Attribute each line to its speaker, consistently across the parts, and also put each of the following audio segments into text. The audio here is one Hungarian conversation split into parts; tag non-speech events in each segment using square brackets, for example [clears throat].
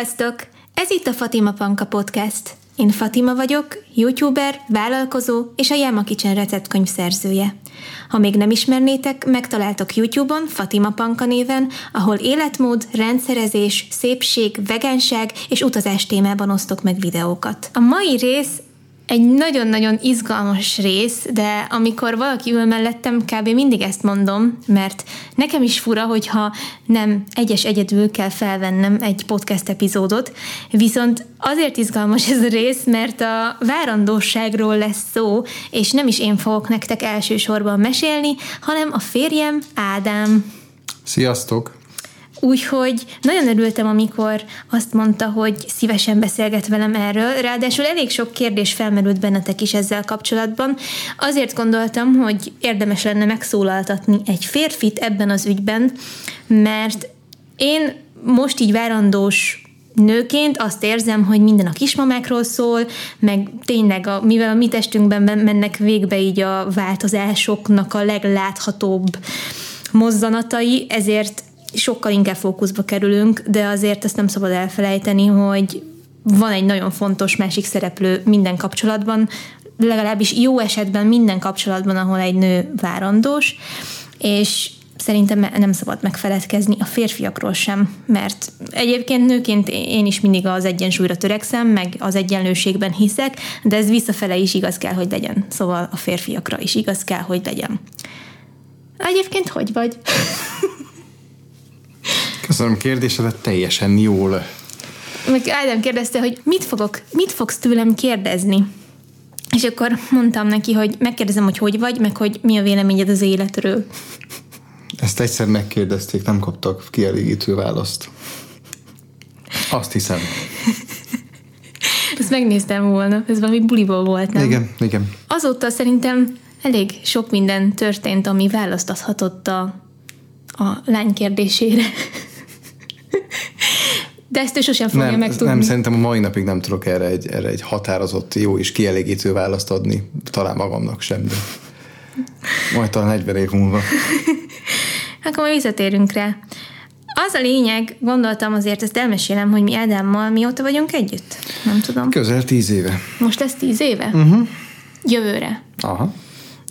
Speaker 1: Sziasztok! Ez itt a Fatima Panka Podcast. Én Fatima vagyok, youtuber, vállalkozó és a Yama Kitchen receptkönyv szerzője. Ha még nem ismernétek, megtaláltok YouTube-on Fatima Panka néven, ahol életmód, rendszerezés, szépség, vegánság és utazás témában osztok meg videókat. A mai rész egy nagyon-nagyon izgalmas rész, de amikor valaki ül mellettem, kb. mindig ezt mondom, mert nekem is fura, hogyha nem egyes egyedül kell felvennem egy podcast epizódot, viszont azért izgalmas ez a rész, mert a várandóságról lesz szó, és nem is én fogok nektek elsősorban mesélni, hanem a férjem Ádám.
Speaker 2: Sziasztok!
Speaker 1: Úgyhogy nagyon örültem, amikor azt mondta, hogy szívesen beszélget velem erről, ráadásul elég sok kérdés felmerült bennetek is ezzel kapcsolatban. Azért gondoltam, hogy érdemes lenne megszólaltatni egy férfit ebben az ügyben, mert én most így várandós nőként azt érzem, hogy minden a kismamákról szól, meg tényleg, a, mivel a mi testünkben mennek végbe így a változásoknak a legláthatóbb mozzanatai, ezért sokkal inkább fókuszba kerülünk, de azért ezt nem szabad elfelejteni, hogy van egy nagyon fontos másik szereplő minden kapcsolatban, legalábbis jó esetben minden kapcsolatban, ahol egy nő várandós, és szerintem nem szabad megfeledkezni a férfiakról sem, mert egyébként nőként én is mindig az egyensúlyra törekszem, meg az egyenlőségben hiszek, de ez visszafele is igaz kell, hogy legyen. Szóval a férfiakra is igaz kell, hogy legyen. Egyébként hogy vagy? [laughs]
Speaker 2: Köszönöm kérdésedet, teljesen jól.
Speaker 1: Meg Ádám kérdezte, hogy mit, fogok, mit fogsz tőlem kérdezni? És akkor mondtam neki, hogy megkérdezem, hogy hogy vagy, meg hogy mi a véleményed az életről.
Speaker 2: Ezt egyszer megkérdezték, nem kaptak kielégítő választ. Azt hiszem.
Speaker 1: Ezt megnéztem volna, ez valami buliból volt, nem?
Speaker 2: Igen, igen.
Speaker 1: Azóta szerintem elég sok minden történt, ami választathatott a, a lány kérdésére. De ezt ő sosem fogja
Speaker 2: nem,
Speaker 1: megtudni.
Speaker 2: Nem, szerintem a mai napig nem tudok erre egy, erre egy határozott, jó és kielégítő választ adni. Talán magamnak sem, de majd talán 40 év múlva. [laughs]
Speaker 1: Akkor majd visszatérünk rá. Az a lényeg, gondoltam azért ezt elmesélem, hogy mi Ádámmal mióta vagyunk együtt. Nem tudom.
Speaker 2: Közel tíz éve.
Speaker 1: Most ez tíz éve?
Speaker 2: Uh-huh.
Speaker 1: Jövőre.
Speaker 2: Aha.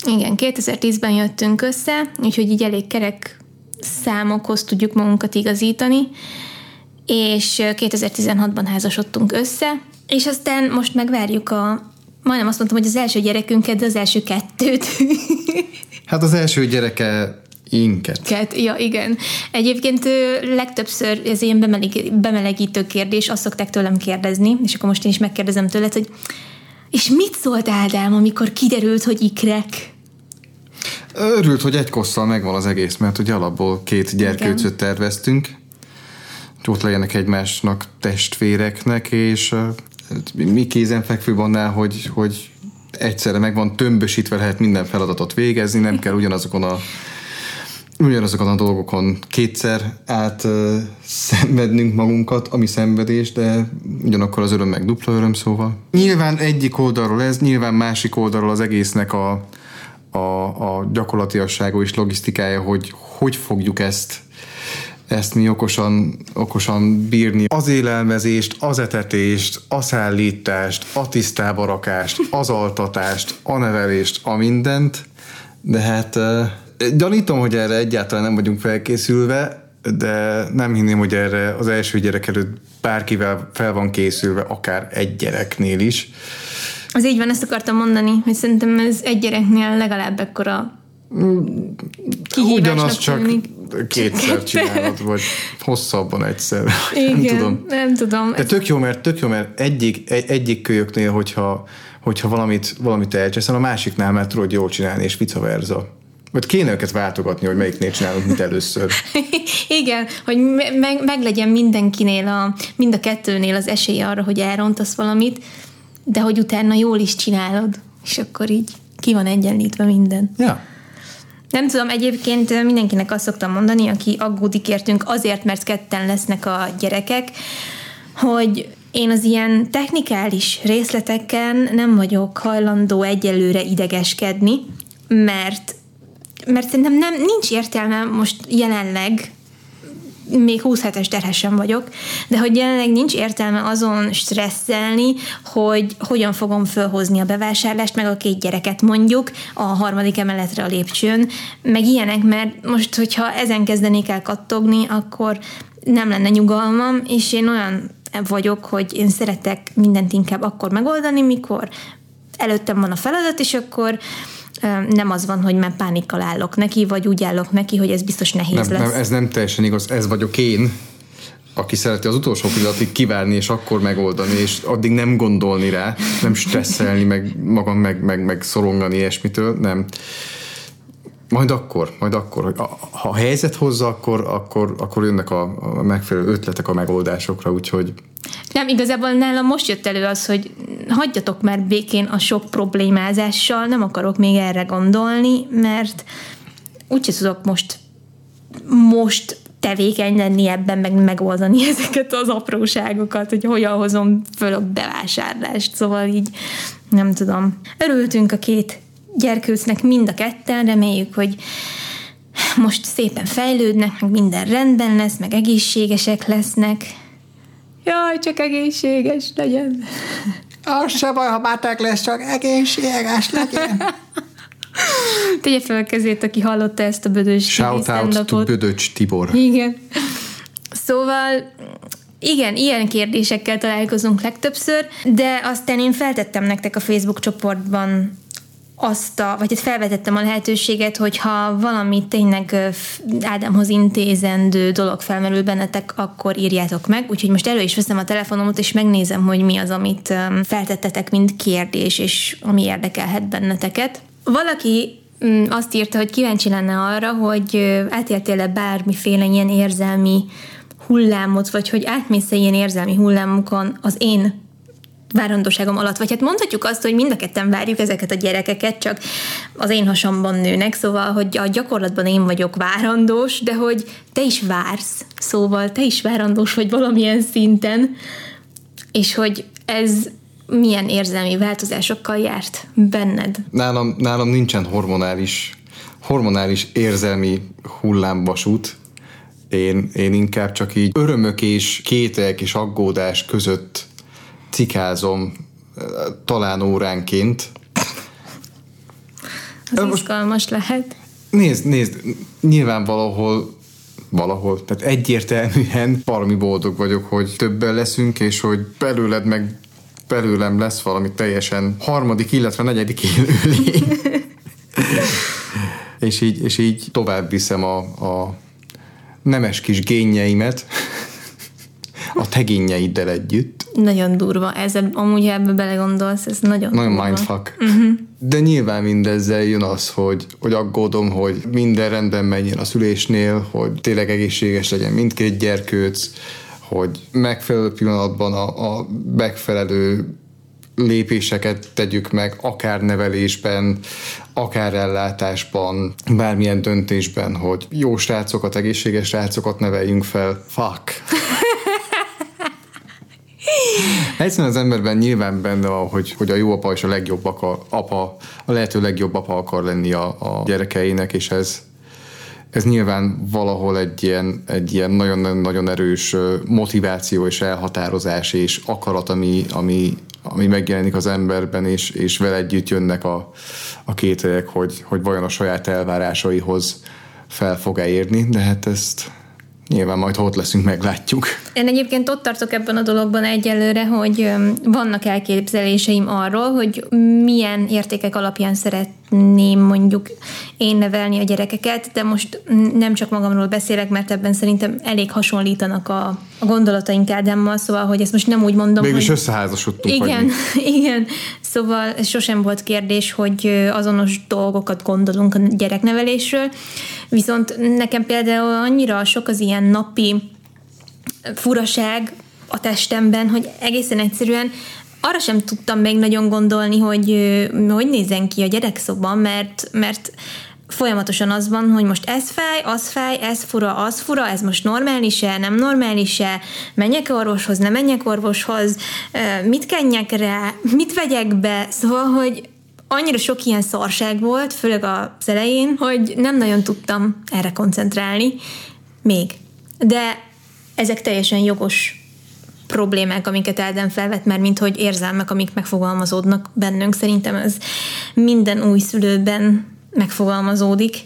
Speaker 1: Igen, 2010-ben jöttünk össze, úgyhogy így elég kerek számokhoz tudjuk magunkat igazítani, és 2016-ban házasodtunk össze, és aztán most megvárjuk a, majdnem azt mondtam, hogy az első gyerekünket, de az első kettőt. [laughs]
Speaker 2: Hát az első gyereke inket.
Speaker 1: Ket, ja, igen. Egyébként legtöbbször ez ilyen bemeleg, bemelegítő kérdés, azt szokták tőlem kérdezni, és akkor most én is megkérdezem tőled, hogy és mit szólt Ádám, amikor kiderült, hogy ikrek?
Speaker 2: Örült, hogy egy kosszal megvan az egész, mert ugye alapból két gyerkőcöt terveztünk, hogy ott legyenek egymásnak testvéreknek, és mi kézenfekvő annál, hogy, hogy egyszerre megvan tömbösítve lehet minden feladatot végezni, nem kell ugyanazokon a ugyanazokon a dolgokon kétszer át uh, szenvednünk magunkat, ami szenvedés, de ugyanakkor az öröm meg dupla öröm, szóval. Nyilván egyik oldalról ez, nyilván másik oldalról az egésznek a, a, a gyakorlatiassága és logisztikája, hogy hogy fogjuk ezt ezt mi okosan, okosan bírni. Az élelmezést, az etetést, a szállítást, a tisztába rakást, az altatást, a nevelést, a mindent, de hát gyanítom, hogy erre egyáltalán nem vagyunk felkészülve, de nem hinném, hogy erre az első gyerek előtt bárkivel fel van készülve, akár egy gyereknél is.
Speaker 1: Az így van, ezt akartam mondani, hogy szerintem ez egy gyereknél legalább ekkora
Speaker 2: Ugyanaz csak tűnik. Kétszer csinálod, vagy hosszabban egyszer. [laughs]
Speaker 1: Igen, nem tudom. Nem tudom.
Speaker 2: De tök jó, mert, tök jó, mert egyik, egy, egyik kölyöknél, hogyha, hogyha valamit, valamit elcseszel, a másiknál már tudod jól csinálni, és vice versa. Vagy kéne őket váltogatni, hogy melyiknél csinálunk mit először. [laughs]
Speaker 1: Igen, hogy meg, meg legyen mindenkinél, a, mind a kettőnél az esélye arra, hogy elrontasz valamit, de hogy utána jól is csinálod, és akkor így ki van egyenlítve minden.
Speaker 2: Ja.
Speaker 1: Nem tudom, egyébként mindenkinek azt szoktam mondani, aki aggódik értünk azért, mert ketten lesznek a gyerekek, hogy én az ilyen technikális részleteken nem vagyok hajlandó egyelőre idegeskedni, mert mert szerintem nem, nincs értelme most jelenleg még 20 hetes terhesen vagyok, de hogy jelenleg nincs értelme azon stresszelni, hogy hogyan fogom fölhozni a bevásárlást, meg a két gyereket mondjuk a harmadik emeletre a lépcsőn, meg ilyenek, mert most, hogyha ezen kezdenék el kattogni, akkor nem lenne nyugalmam, és én olyan vagyok, hogy én szeretek mindent inkább akkor megoldani, mikor előttem van a feladat, és akkor nem az van, hogy már pánikkal állok neki, vagy úgy állok neki, hogy ez biztos nehéz
Speaker 2: nem,
Speaker 1: lesz.
Speaker 2: Nem, ez nem teljesen igaz, ez vagyok én, aki szereti az utolsó pillanatig kivárni, és akkor megoldani, és addig nem gondolni rá, nem stresszelni, meg magam meg, meg, meg szorongani ilyesmitől, nem. Majd akkor, majd akkor, hogy ha a helyzet hozza, akkor, akkor, akkor jönnek a, a megfelelő ötletek a megoldásokra, úgyhogy
Speaker 1: nem, igazából nálam most jött elő az, hogy hagyjatok már békén a sok problémázással, nem akarok még erre gondolni, mert úgyse tudok most most tevékeny lenni ebben, meg megoldani [laughs] ezeket az apróságokat, hogy hogyan hozom föl a bevásárlást, szóval így nem tudom. Örültünk a két gyerkőcnek mind a ketten, reméljük, hogy most szépen fejlődnek, meg minden rendben lesz, meg egészségesek lesznek, Jaj, csak egészséges legyen.
Speaker 2: Az se baj, ha beteg lesz, csak egészséges legyen. [laughs]
Speaker 1: Tegye fel a kezét, aki hallotta ezt a Bödös
Speaker 2: Shout out to Bödöcs Tibor.
Speaker 1: Igen. Szóval igen, ilyen kérdésekkel találkozunk legtöbbször, de aztán én feltettem nektek a Facebook csoportban azt a, vagy hát felvetettem a lehetőséget, hogyha valami tényleg Ádámhoz intézendő dolog felmerül bennetek, akkor írjátok meg. Úgyhogy most elő is veszem a telefonomot, és megnézem, hogy mi az, amit feltettetek, mint kérdés, és ami érdekelhet benneteket. Valaki mm, azt írta, hogy kíváncsi lenne arra, hogy átéltél-e bármiféle ilyen érzelmi hullámot, vagy hogy átmész ilyen érzelmi hullámokon az én várandóságom alatt, vagy. Hát mondhatjuk azt, hogy mind a ketten várjuk ezeket a gyerekeket, csak az én hasamban nőnek, szóval, hogy a gyakorlatban én vagyok várandós, de hogy te is vársz, szóval te is várandós vagy valamilyen szinten, és hogy ez milyen érzelmi változásokkal járt benned?
Speaker 2: Nálam, nálam nincsen hormonális, hormonális érzelmi hullámvasút, én, én inkább csak így örömök és kétek és aggódás között cikázom talán óránként.
Speaker 1: Az Most, izgalmas lehet.
Speaker 2: Nézd, nézd, nyilván valahol valahol. Tehát egyértelműen valami boldog vagyok, hogy többen leszünk, és hogy belőled meg belőlem lesz valami teljesen harmadik, illetve negyedik élőlény. [laughs] és, így, és így tovább viszem a, a nemes kis génjeimet a tegényeiddel együtt.
Speaker 1: Nagyon durva. Ez amúgy, ebbe belegondolsz, ez nagyon
Speaker 2: Nagyon
Speaker 1: durva.
Speaker 2: mindfuck. Uh-huh. De nyilván mindezzel jön az, hogy, hogy aggódom, hogy minden rendben menjen a szülésnél, hogy tényleg egészséges legyen mindkét gyerkőc, hogy megfelelő pillanatban a, a megfelelő lépéseket tegyük meg, akár nevelésben, akár ellátásban, bármilyen döntésben, hogy jó srácokat, egészséges srácokat neveljünk fel. Fuck. [laughs] Egyszerűen az emberben nyilván benne van, hogy, hogy a jó apa és a legjobb apa, a lehető legjobb apa akar lenni a, a gyerekeinek, és ez, ez nyilván valahol egy ilyen, egy ilyen nagyon-nagyon erős motiváció és elhatározás és akarat, ami, ami, ami megjelenik az emberben, és, és vele együtt jönnek a, a kételyek, hogy, hogy vajon a saját elvárásaihoz fel fog-e érni, de hát ezt Nyilván majd ha ott leszünk, meglátjuk.
Speaker 1: Én egyébként ott tartok ebben a dologban egyelőre, hogy vannak elképzeléseim arról, hogy milyen értékek alapján szeretném mondjuk én nevelni a gyerekeket, de most nem csak magamról beszélek, mert ebben szerintem elég hasonlítanak a, a gondolataink Ádámmal, szóval, hogy ezt most nem úgy mondom,
Speaker 2: Mégis hogy... összeházasodtunk.
Speaker 1: Igen, [laughs] igen. Szóval sosem volt kérdés, hogy azonos dolgokat gondolunk a gyereknevelésről, viszont nekem például annyira sok az ilyen napi furaság a testemben, hogy egészen egyszerűen arra sem tudtam még nagyon gondolni, hogy hogy nézzen ki a gyerekszoba, mert, mert folyamatosan az van, hogy most ez fáj, az fáj, ez fura, az fura, ez most normális-e, nem normális-e, menjek orvoshoz, nem menjek orvoshoz, mit kenjek rá, mit vegyek be, szóval, hogy annyira sok ilyen szarság volt, főleg az elején, hogy nem nagyon tudtam erre koncentrálni, még. de ezek teljesen jogos problémák, amiket Elden felvet, mert mint hogy érzelmek, amik megfogalmazódnak bennünk. Szerintem ez minden új szülőben megfogalmazódik.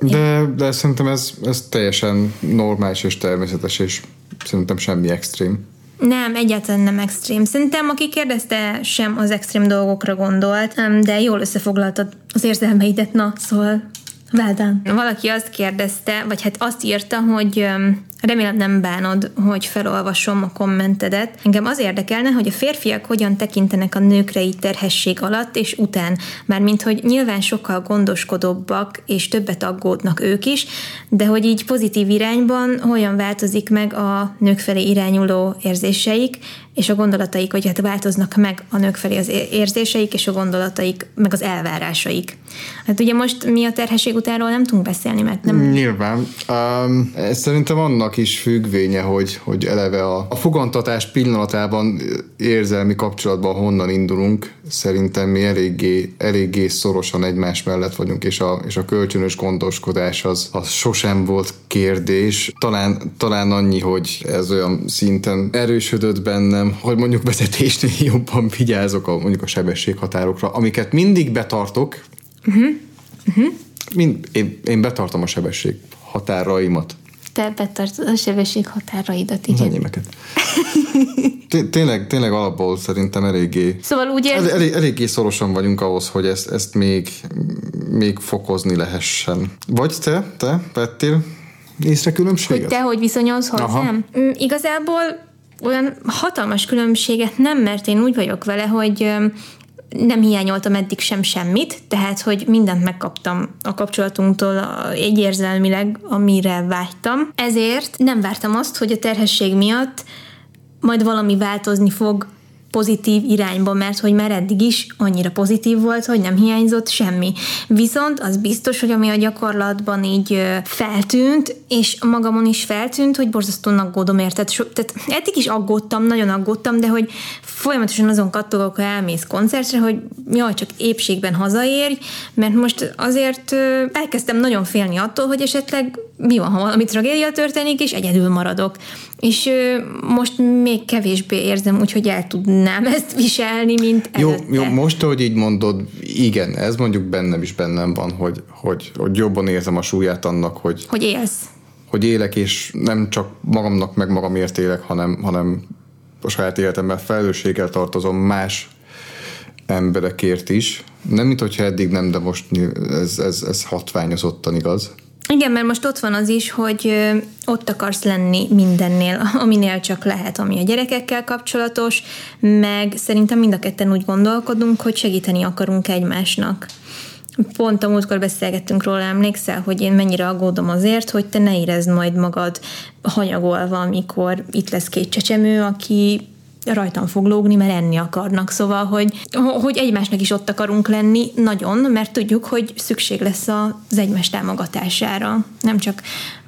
Speaker 2: De, de szerintem ez, ez teljesen normális és természetes, és szerintem semmi extrém.
Speaker 1: Nem, egyáltalán nem extrém. Szerintem, aki kérdezte, sem az extrém dolgokra gondolt, de jól összefoglaltad az érzelmeidet, na, szóval well done. Valaki azt kérdezte, vagy hát azt írta, hogy Remélem nem bánod, hogy felolvasom a kommentedet. Engem az érdekelne, hogy a férfiak hogyan tekintenek a nőkre így terhesség alatt és után. Mármint, hogy nyilván sokkal gondoskodóbbak és többet aggódnak ők is, de hogy így pozitív irányban hogyan változik meg a nők felé irányuló érzéseik, és a gondolataik, hogy hát változnak meg a nők felé az érzéseik, és a gondolataik, meg az elvárásaik. Hát ugye most mi a terhesség utánról nem tudunk beszélni, mert nem...
Speaker 2: Nyilván. Um, szerintem annak is függvénye, hogy, hogy eleve a, a fogantatás pillanatában érzelmi kapcsolatban honnan indulunk. Szerintem mi eléggé, eléggé szorosan egymás mellett vagyunk, és a, és a kölcsönös gondoskodás az, az sosem volt kérdés. Talán, talán annyi, hogy ez olyan szinten erősödött bennem, hogy mondjuk vezetésnél jobban vigyázok a, mondjuk a sebességhatárokra, amiket mindig betartok. Uh-huh. Uh-huh. Mind, én, én betartom a sebesség határaimat.
Speaker 1: Te betartod a sebesség határaidat, igen. Az
Speaker 2: enyémeket. tényleg, tényleg alapból szerintem eléggé...
Speaker 1: Szóval úgy
Speaker 2: érz... elég, eléggé szorosan vagyunk ahhoz, hogy ezt, ezt még, még fokozni lehessen. Vagy te, te vettél észre különbséget?
Speaker 1: Hogy te hogy viszonyolsz hozzám? Mm, igazából olyan hatalmas különbséget nem, mert én úgy vagyok vele, hogy nem hiányoltam eddig sem semmit, tehát, hogy mindent megkaptam a kapcsolatunktól egyérzelmileg, amire vágytam. Ezért nem vártam azt, hogy a terhesség miatt majd valami változni fog pozitív irányba, mert hogy már eddig is annyira pozitív volt, hogy nem hiányzott semmi. Viszont az biztos, hogy ami a gyakorlatban így feltűnt, és magamon is feltűnt, hogy borzasztóan aggódom érted. Tehát eddig is aggódtam, nagyon aggódtam, de hogy folyamatosan azon kattogok, ha elmész koncertre, hogy jaj, csak épségben hazaérj, mert most azért elkezdtem nagyon félni attól, hogy esetleg mi van, ha valami tragédia történik, és egyedül maradok. És most még kevésbé érzem, úgyhogy el tudnám [laughs] ezt viselni, mint
Speaker 2: előtte. Jó, jó, most, hogy így mondod, igen, ez mondjuk bennem is bennem van, hogy, hogy, hogy jobban érzem a súlyát annak, hogy...
Speaker 1: Hogy élsz.
Speaker 2: Hogy élek, és nem csak magamnak meg magamért élek, hanem, hanem a saját életemben felelősséggel tartozom más emberekért is. Nem, mint hogyha eddig nem, de most ez, ez, ez hatványozottan igaz.
Speaker 1: Igen, mert most ott van az is, hogy ott akarsz lenni mindennél, [laughs] aminél csak lehet, ami a gyerekekkel kapcsolatos, meg szerintem mind a ketten úgy gondolkodunk, hogy segíteni akarunk egymásnak. Pont a múltkor beszélgettünk róla, emlékszel, hogy én mennyire aggódom azért, hogy te ne érezd majd magad hanyagolva, amikor itt lesz két csecsemő, aki rajtam fog lógni, mert enni akarnak. Szóval, hogy, hogy egymásnak is ott akarunk lenni nagyon, mert tudjuk, hogy szükség lesz az egymás támogatására. Nem csak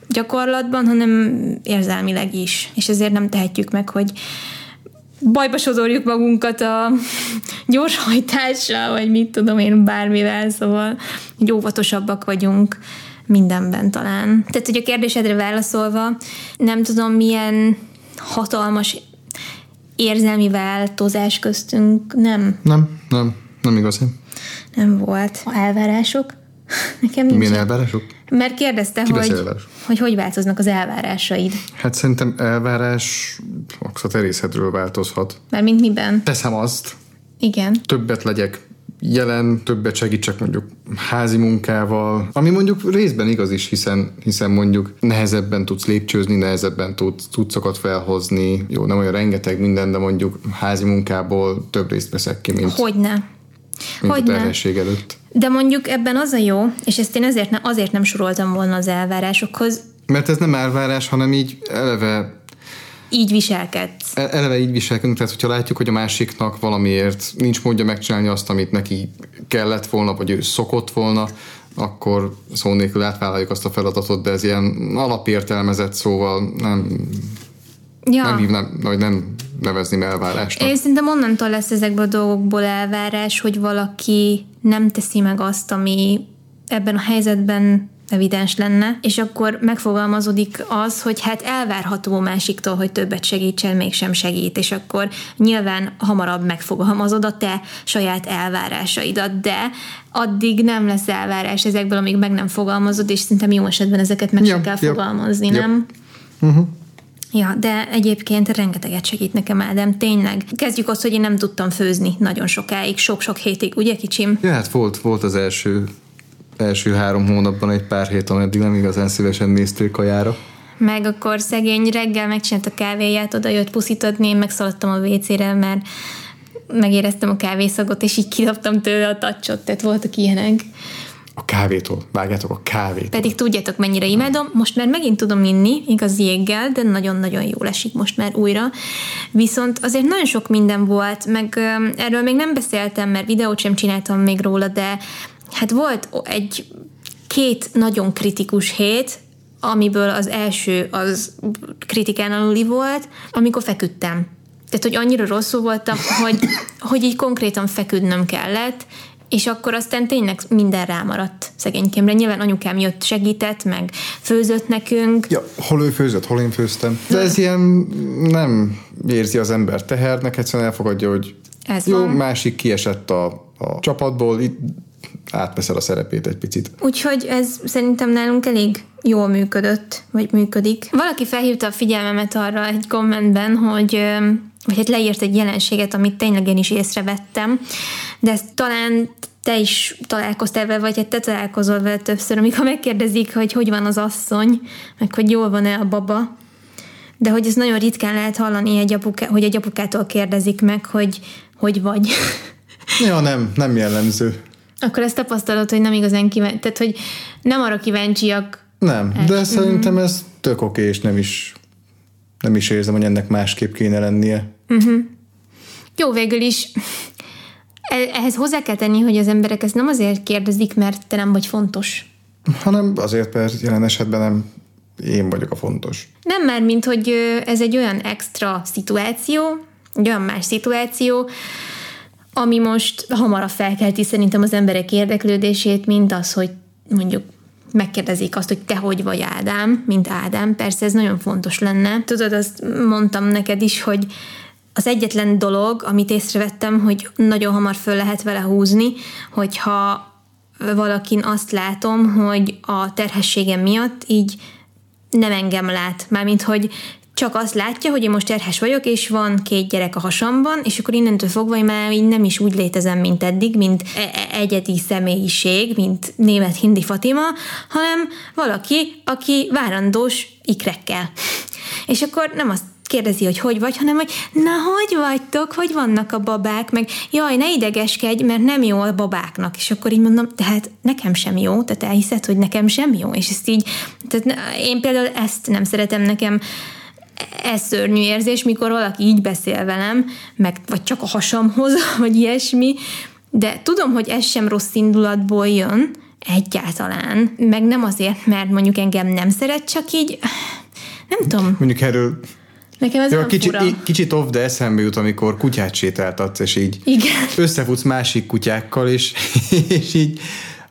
Speaker 1: gyakorlatban, hanem érzelmileg is. És ezért nem tehetjük meg, hogy bajba sodorjuk magunkat a [laughs] gyorshajtással, vagy mit tudom én, bármivel, szóval hogy óvatosabbak vagyunk mindenben talán. Tehát, hogy a kérdésedre válaszolva, nem tudom, milyen hatalmas érzelmi változás köztünk nem.
Speaker 2: Nem, nem, nem igazi.
Speaker 1: Nem volt. A elvárások? [laughs] Nekem nincs.
Speaker 2: Milyen elvárások?
Speaker 1: Mert kérdezte, Ki hogy, hogy hogy változnak az elvárásaid.
Speaker 2: Hát szerintem elvárás a terészetről változhat.
Speaker 1: Mert mint miben?
Speaker 2: Teszem azt.
Speaker 1: Igen.
Speaker 2: Többet legyek jelen, többet segítsek mondjuk házi munkával, ami mondjuk részben igaz is, hiszen, hiszen mondjuk nehezebben tudsz lépcsőzni, nehezebben tudsz cuccokat felhozni, jó, nem olyan rengeteg minden, de mondjuk házi munkából több részt veszek ki, mint,
Speaker 1: Hogyne.
Speaker 2: mint Hogyne. a terhesség előtt.
Speaker 1: De mondjuk ebben az a jó, és ezt én azért, ne, azért nem soroltam volna az elvárásokhoz,
Speaker 2: mert ez nem elvárás, hanem így eleve
Speaker 1: így viselkedsz.
Speaker 2: E- eleve így viselkedünk, tehát hogyha látjuk, hogy a másiknak valamiért nincs módja megcsinálni azt, amit neki kellett volna, vagy ő szokott volna, akkor szó nélkül átvállaljuk azt a feladatot, de ez ilyen alapértelmezett szóval nem, ja. nem hívnám, vagy nem nevezném elvárásnak.
Speaker 1: Én szerintem onnantól lesz ezekből a dolgokból elvárás, hogy valaki nem teszi meg azt, ami ebben a helyzetben evidens lenne, és akkor megfogalmazódik az, hogy hát elvárható másiktól, hogy többet segítsen, mégsem segít, és akkor nyilván hamarabb megfogalmazod a te saját elvárásaidat, de addig nem lesz elvárás ezekből, amíg meg nem fogalmazod, és szerintem jó esetben ezeket meg ja, sem kell ja, fogalmazni, ja. nem? Uh-huh. Ja, de egyébként rengeteget segít nekem Ádám, tényleg. Kezdjük azt, hogy én nem tudtam főzni nagyon sokáig, sok-sok hétig, ugye kicsim?
Speaker 2: Ja, hát volt, volt az első első három hónapban egy pár hét, ameddig nem igazán szívesen néztél kajára.
Speaker 1: Meg akkor szegény reggel megcsinált a kávéját, oda jött puszítatni, én megszaladtam a WC-re, mert megéreztem a kávészagot, és így kidobtam tőle a tacsot, tehát voltak ilyenek.
Speaker 2: A kávétól, vágjátok a kávét.
Speaker 1: Pedig tudjátok, mennyire imádom. Most már megint tudom inni, igaz jéggel, de nagyon-nagyon jól esik most már újra. Viszont azért nagyon sok minden volt, meg erről még nem beszéltem, mert videót sem csináltam még róla, de hát volt egy két nagyon kritikus hét, amiből az első az kritikán aluli volt, amikor feküdtem. Tehát, hogy annyira rosszul voltam, hogy, hogy így konkrétan feküdnöm kellett, és akkor aztán tényleg minden rámaradt szegénykémre. Nyilván anyukám jött, segített, meg főzött nekünk.
Speaker 2: Ja, hol ő főzött, hol én főztem. De ez ilyen nem érzi az ember tehernek, egyszerűen elfogadja, hogy ez jó, van. másik kiesett a, a csapatból, itt átveszed a szerepét egy picit.
Speaker 1: Úgyhogy ez szerintem nálunk elég jól működött, vagy működik. Valaki felhívta a figyelmemet arra egy kommentben, hogy vagy hát leírt egy jelenséget, amit tényleg én is észrevettem, de ezt talán te is találkoztál vele, vagy hát te találkozol vele többször, amikor megkérdezik, hogy hogy van az asszony, meg hogy jól van-e a baba, de hogy ez nagyon ritkán lehet hallani, egy apuká, hogy egy apukától kérdezik meg, hogy hogy vagy.
Speaker 2: Ja, nem, nem jellemző.
Speaker 1: Akkor ezt tapasztalod, hogy nem igazán kíváncsi, tehát hogy nem arra kíváncsiak.
Speaker 2: Nem, de uh-huh. szerintem ez tök oké, és nem is, nem is érzem, hogy ennek másképp kéne lennie. Uh-huh.
Speaker 1: Jó, végül is e- ehhez hozzá kell tenni, hogy az emberek ezt nem azért kérdezik, mert te nem vagy fontos.
Speaker 2: Hanem azért, mert jelen esetben nem én vagyok a fontos.
Speaker 1: Nem már, mint hogy ez egy olyan extra szituáció, egy olyan más szituáció, ami most hamarabb felkelti szerintem az emberek érdeklődését, mint az, hogy mondjuk megkérdezik azt, hogy te hogy vagy Ádám, mint Ádám. Persze ez nagyon fontos lenne. Tudod, azt mondtam neked is, hogy az egyetlen dolog, amit észrevettem, hogy nagyon hamar föl lehet vele húzni, hogyha valakin azt látom, hogy a terhességem miatt így nem engem lát. Mármint, hogy csak azt látja, hogy én most terhes vagyok, és van két gyerek a hasamban, és akkor innentől fogva én már így nem is úgy létezem, mint eddig, mint e- e- egyedi személyiség, mint német Hindi Fatima, hanem valaki, aki várandós ikrekkel. [laughs] És akkor nem azt kérdezi, hogy hogy vagy, hanem hogy na, hogy vagytok, hogy vannak a babák, meg jaj, ne idegeskedj, mert nem jó a babáknak. És akkor így mondom, tehát nekem sem jó, tehát elhiszed, hogy nekem sem jó, és ezt így, tehát én például ezt nem szeretem nekem, ez szörnyű érzés, mikor valaki így beszél velem, meg, vagy csak a hasamhoz, [laughs] vagy ilyesmi, de tudom, hogy ez sem rossz indulatból jön, egyáltalán, meg nem azért, mert mondjuk engem nem szeret, csak így, nem tudom.
Speaker 2: Mondjuk erről
Speaker 1: Nekem ez Jó,
Speaker 2: kicsit, kicsit off, de eszembe jut, amikor kutyát sétáltatsz, és így
Speaker 1: Igen.
Speaker 2: összefutsz másik kutyákkal, és, [laughs] és így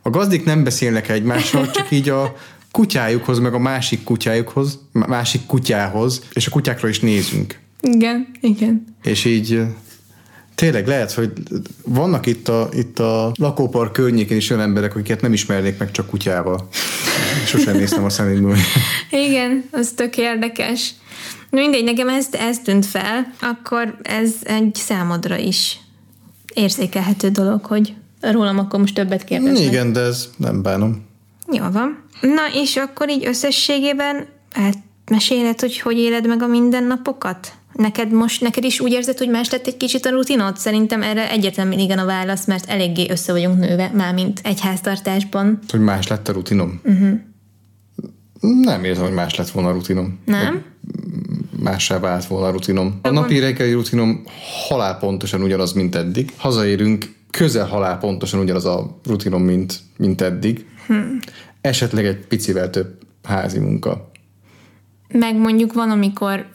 Speaker 2: a gazdik nem beszélnek egymással, csak így a kutyájukhoz, meg a másik kutyájukhoz, másik kutyához, és a kutyákra is nézünk.
Speaker 1: Igen, igen.
Speaker 2: És így tényleg lehet, hogy vannak itt a, itt a lakópark környékén is olyan emberek, akiket nem ismernék meg csak kutyával. Sosem néztem a személyből.
Speaker 1: Igen, az tök érdekes. Mindegy, nekem ez, ez tűnt fel, akkor ez egy számodra is érzékelhető dolog, hogy rólam akkor most többet kérdeznek.
Speaker 2: Igen, de ez nem bánom.
Speaker 1: Jó van. Na, és akkor így összességében meséled, hogy hogy éled meg a mindennapokat? Neked most, neked is úgy érzed, hogy más lett egy kicsit a rutinod? Szerintem erre egyetlen igen a válasz, mert eléggé össze vagyunk nőve, már mint egy háztartásban.
Speaker 2: Hogy más lett a rutinom? Uh-huh. Nem érzem, hogy más lett volna a rutinom.
Speaker 1: Nem?
Speaker 2: Mássá vált volna a rutinom. A napi reggeli rutinom halál pontosan ugyanaz, mint eddig. Hazaérünk, közel halál pontosan ugyanaz a rutinom, mint, mint eddig. Hmm esetleg egy picivel több házi munka.
Speaker 1: Meg mondjuk van, amikor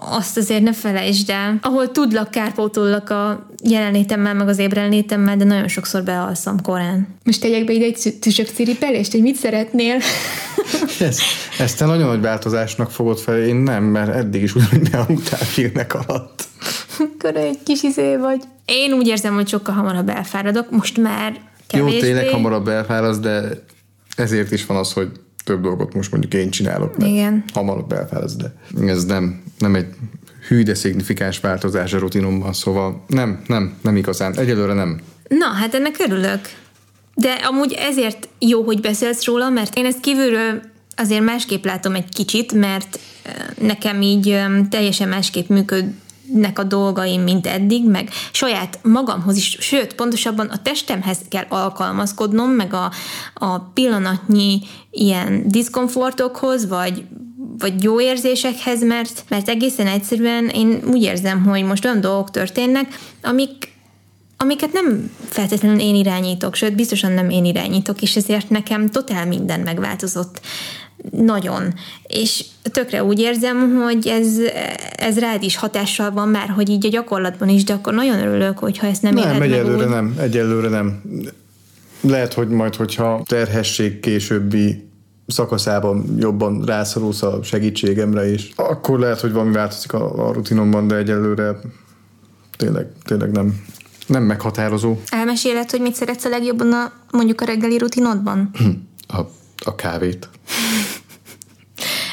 Speaker 1: azt azért ne felejtsd el, ahol tudlak, kárpótollak a jelenlétemmel, meg az ébrenlétemmel, de nagyon sokszor bealszom korán. Most tegyek be ide egy tüsök ciripelést, hogy mit szeretnél? [laughs]
Speaker 2: ez, ezt te nagyon nagy változásnak fogod fel, én nem, mert eddig is ugyanúgy bealudtál filmek alatt.
Speaker 1: Akkor egy kis izé vagy. Én úgy érzem, hogy sokkal hamarabb elfáradok, most már kevésbé.
Speaker 2: Jó, tényleg hamarabb elfáradsz, de ezért is van az, hogy több dolgot most mondjuk én csinálok, mert Igen. hamarabb elfáradsz, de ez nem, nem egy hű, de szignifikáns változás a rutinomban, szóval nem, nem, nem igazán. Egyelőre nem.
Speaker 1: Na, hát ennek örülök. De amúgy ezért jó, hogy beszélsz róla, mert én ezt kívülről azért másképp látom egy kicsit, mert nekem így teljesen másképp működnek a dolgaim, mint eddig, meg saját magamhoz is, sőt, pontosabban a testemhez kell alkalmazkodnom, meg a, a pillanatnyi ilyen diszkomfortokhoz, vagy vagy jó érzésekhez, mert, mert egészen egyszerűen én úgy érzem, hogy most olyan dolgok történnek, amik, amiket nem feltétlenül én irányítok, sőt, biztosan nem én irányítok, és ezért nekem totál minden megváltozott. Nagyon. És tökre úgy érzem, hogy ez, ez rád is hatással van már, hogy így a gyakorlatban is, de akkor nagyon örülök, hogyha ezt nem
Speaker 2: Nem, egyelőre meg, nem, egyelőre nem. Lehet, hogy majd, hogyha terhesség későbbi szakaszában jobban rászorulsz a segítségemre is, akkor lehet, hogy valami változik a, a rutinomban, de egyelőre tényleg, tényleg nem, nem meghatározó.
Speaker 1: Elmeséled, hogy mit szeretsz a legjobban a, mondjuk a reggeli rutinodban?
Speaker 2: A, a kávét.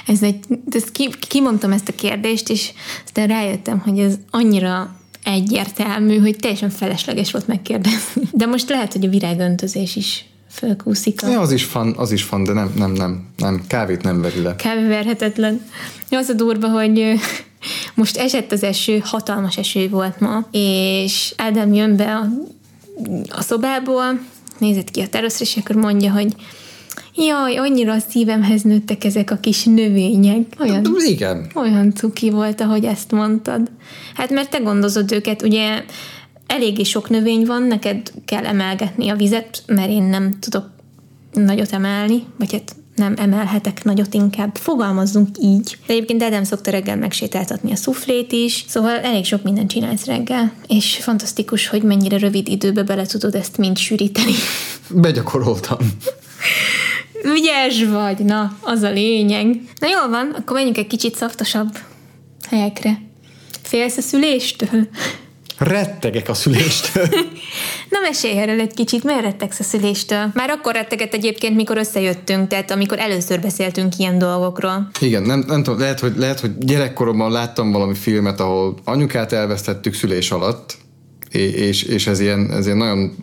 Speaker 1: ez egy, ez ki, kimondtam ezt a kérdést, és aztán rájöttem, hogy ez annyira egyértelmű, hogy teljesen felesleges volt megkérdezni. De most lehet, hogy a virágöntözés is fölkúszik.
Speaker 2: A... Ja, az is fan, az is fan, de nem, nem, nem, nem, kávét nem veri le.
Speaker 1: Kávé verhetetlen. Az a durva, hogy most esett az eső, hatalmas eső volt ma, és Ádám jön be a, a szobából, nézett ki a teraszra, és akkor mondja, hogy Jaj, annyira a szívemhez nőttek ezek a kis növények.
Speaker 2: Olyan, Igen.
Speaker 1: Olyan cuki volt, ahogy ezt mondtad. Hát mert te gondozod őket, ugye eléggé sok növény van, neked kell emelgetni a vizet, mert én nem tudok nagyot emelni, vagy hát nem emelhetek nagyot inkább, fogalmazzunk így. De egyébként Edem szokta reggel megsétáltatni a szuflét is, szóval elég sok mindent csinálsz reggel, és fantasztikus, hogy mennyire rövid időbe bele tudod ezt mind sűríteni.
Speaker 2: Begyakoroltam. [laughs]
Speaker 1: Ügyes vagy, na, az a lényeg. Na jól van, akkor menjünk egy kicsit szaftosabb helyekre. Félsz a szüléstől?
Speaker 2: Rettegek a szüléstől. [laughs]
Speaker 1: Na mesélj erről egy kicsit, miért rettegsz a szüléstől? Már akkor retteget egyébként, mikor összejöttünk, tehát amikor először beszéltünk ilyen dolgokról.
Speaker 2: Igen, nem, nem tudom, lehet hogy, lehet, hogy gyerekkoromban láttam valami filmet, ahol anyukát elvesztettük szülés alatt, és, és ez, ilyen, ez ilyen nagyon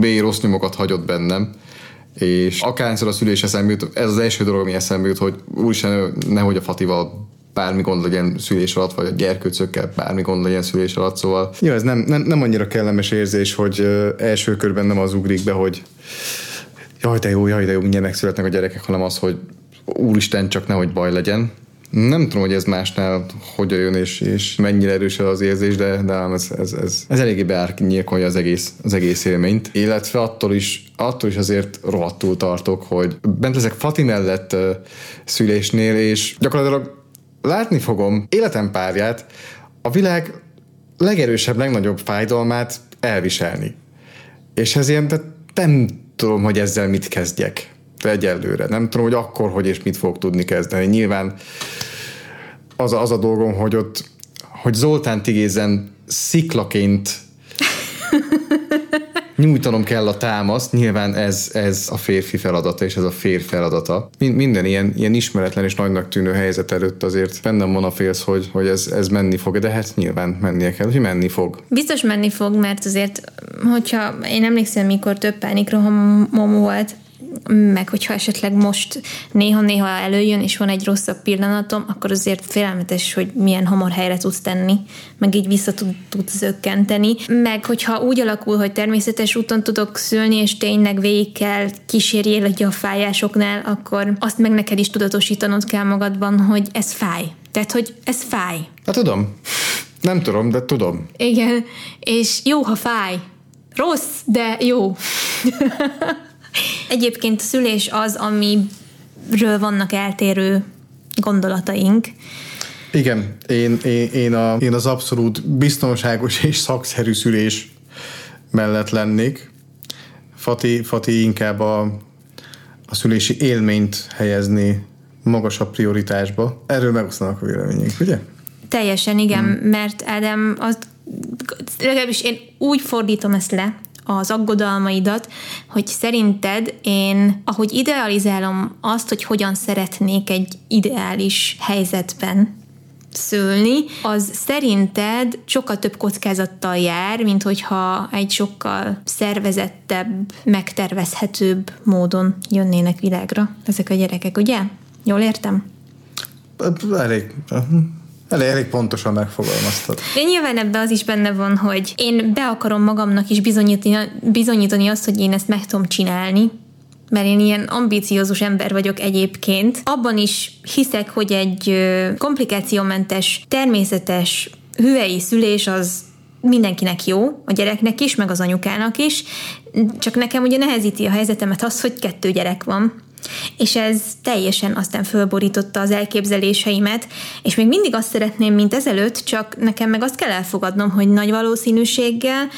Speaker 2: mély rossz nyomokat hagyott bennem és akárszor a szülés eszembe jut, ez az első dolog, ami eszembe jut, hogy úristen, nehogy a Fatival bármi gond legyen szülés alatt, vagy a gyerkőcökkel bármi gond legyen szülés alatt, szóval jó, ez nem, nem, nem annyira kellemes érzés, hogy első körben nem az ugrik be, hogy jaj, de jó, jaj, de jó, mindjárt megszületnek a gyerekek, hanem az, hogy úristen, csak nehogy baj legyen. Nem tudom, hogy ez másnál hogyan jön, és, és mennyire erős az érzés, de, de ez, ez, ez, ez eléggé beárnyékolja az egész, az egész élményt. Illetve attól is, attól is azért rohadtul tartok, hogy bent leszek Fati mellett uh, szülésnél, és gyakorlatilag látni fogom életem párját a világ legerősebb, legnagyobb fájdalmát elviselni. És ez ilyen, tehát nem tudom, hogy ezzel mit kezdjek. Egyelőre. Nem tudom, hogy akkor, hogy és mit fog tudni kezdeni. Nyilván az a, az a dolgom, hogy ott, hogy Zoltán Tigézen sziklaként [laughs] nyújtanom kell a támaszt, nyilván ez, ez a férfi feladata, és ez a férfi feladata. Minden ilyen, ilyen ismeretlen és nagynak tűnő helyzet előtt azért bennem van a félsz, hogy, hogy ez, ez menni fog, de hát nyilván mennie kell, hogy menni fog.
Speaker 1: Biztos menni fog, mert azért, hogyha én emlékszem, mikor több pánikrohamom volt, meg hogyha esetleg most néha-néha előjön, és van egy rosszabb pillanatom, akkor azért félelmetes, hogy milyen hamar helyre tudsz tenni, meg így vissza tud, tudsz zökkenteni. Meg hogyha úgy alakul, hogy természetes úton tudok szülni, és tényleg végig kell kísérjél a fájásoknál, akkor azt meg neked is tudatosítanod kell magadban, hogy ez fáj. Tehát, hogy ez fáj.
Speaker 2: Hát tudom. Nem tudom, de tudom.
Speaker 1: Igen, és jó, ha fáj. Rossz, de jó. [laughs] Egyébként a szülés az, amiről vannak eltérő gondolataink.
Speaker 2: Igen, én, én, én, a, én az abszolút biztonságos és szakszerű szülés mellett lennék. Fati, Fati inkább a, a szülési élményt helyezni magasabb prioritásba. Erről megosztanak a véleményünk, ugye?
Speaker 1: Teljesen igen, hmm. mert Ádám, az, legalábbis én úgy fordítom ezt le, az aggodalmaidat, hogy szerinted én, ahogy idealizálom azt, hogy hogyan szeretnék egy ideális helyzetben szülni, az szerinted sokkal több kockázattal jár, mint hogyha egy sokkal szervezettebb, megtervezhetőbb módon jönnének világra ezek a gyerekek, ugye? Jól értem?
Speaker 2: Elég. Elég, elég pontosan megfogalmaztad.
Speaker 1: De nyilván ebben az is benne van, hogy én be akarom magamnak is bizonyítani, bizonyítani azt, hogy én ezt meg tudom csinálni, mert én ilyen ambíciózus ember vagyok egyébként. Abban is hiszek, hogy egy komplikációmentes, természetes hüvei szülés az mindenkinek jó, a gyereknek is, meg az anyukának is, csak nekem ugye nehezíti a helyzetemet az, hogy kettő gyerek van. És ez teljesen aztán fölborította az elképzeléseimet, és még mindig azt szeretném, mint ezelőtt, csak nekem meg azt kell elfogadnom, hogy nagy valószínűséggel,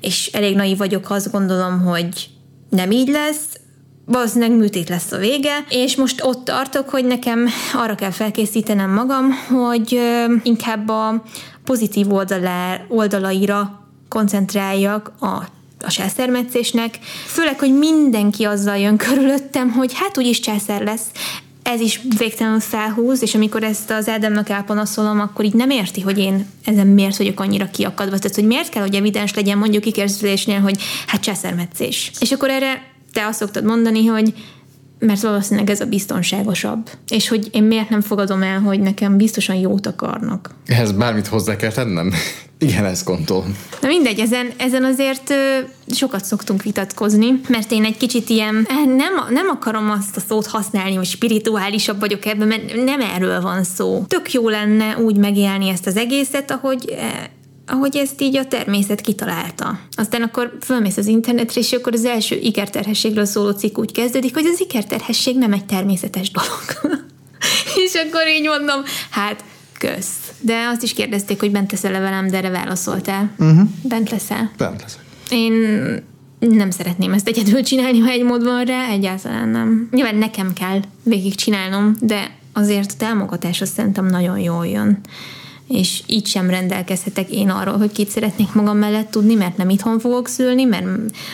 Speaker 1: és elég naív vagyok, ha azt gondolom, hogy nem így lesz, valószínűleg műtét lesz a vége, és most ott tartok, hogy nekem arra kell felkészítenem magam, hogy inkább a pozitív oldalá, oldalaira koncentráljak a a császármetszésnek, főleg, hogy mindenki azzal jön körülöttem, hogy hát úgyis császár lesz, ez is végtelenül felhúz, és amikor ezt az Ádámnak elpanaszolom, akkor így nem érti, hogy én ezen miért vagyok annyira kiakadva. Tehát, hogy miért kell, hogy evidens legyen mondjuk ikerszülésnél, hogy hát császármetszés. És akkor erre te azt szoktad mondani, hogy mert valószínűleg ez a biztonságosabb. És hogy én miért nem fogadom el, hogy nekem biztosan jót akarnak.
Speaker 2: Ehhez bármit hozzá kell tennem? [laughs] Igen, ezt gondolom.
Speaker 1: Na mindegy, ezen, ezen azért ö, sokat szoktunk vitatkozni, mert én egy kicsit ilyen, nem, nem akarom azt a szót használni, hogy spirituálisabb vagyok ebben, mert nem erről van szó. Tök jó lenne úgy megélni ezt az egészet, ahogy eh, ahogy ezt így a természet kitalálta. Aztán akkor fölmész az internetre, és akkor az első ikerterhességről szóló cikk úgy kezdődik, hogy az ikerterhesség nem egy természetes dolog. [laughs] és akkor így mondom, hát kösz. De azt is kérdezték, hogy bent leszel-e velem, de erre válaszoltál. Uh-huh. Bent leszel?
Speaker 2: Bent leszek.
Speaker 1: Én nem szeretném ezt egyedül csinálni, ha egy mód van rá, egyáltalán nem. Nyilván nekem kell végigcsinálnom, de azért a támogatás azt szerintem nagyon jól jön és így sem rendelkezhetek én arról, hogy kit szeretnék magam mellett tudni, mert nem itthon fogok szülni, mert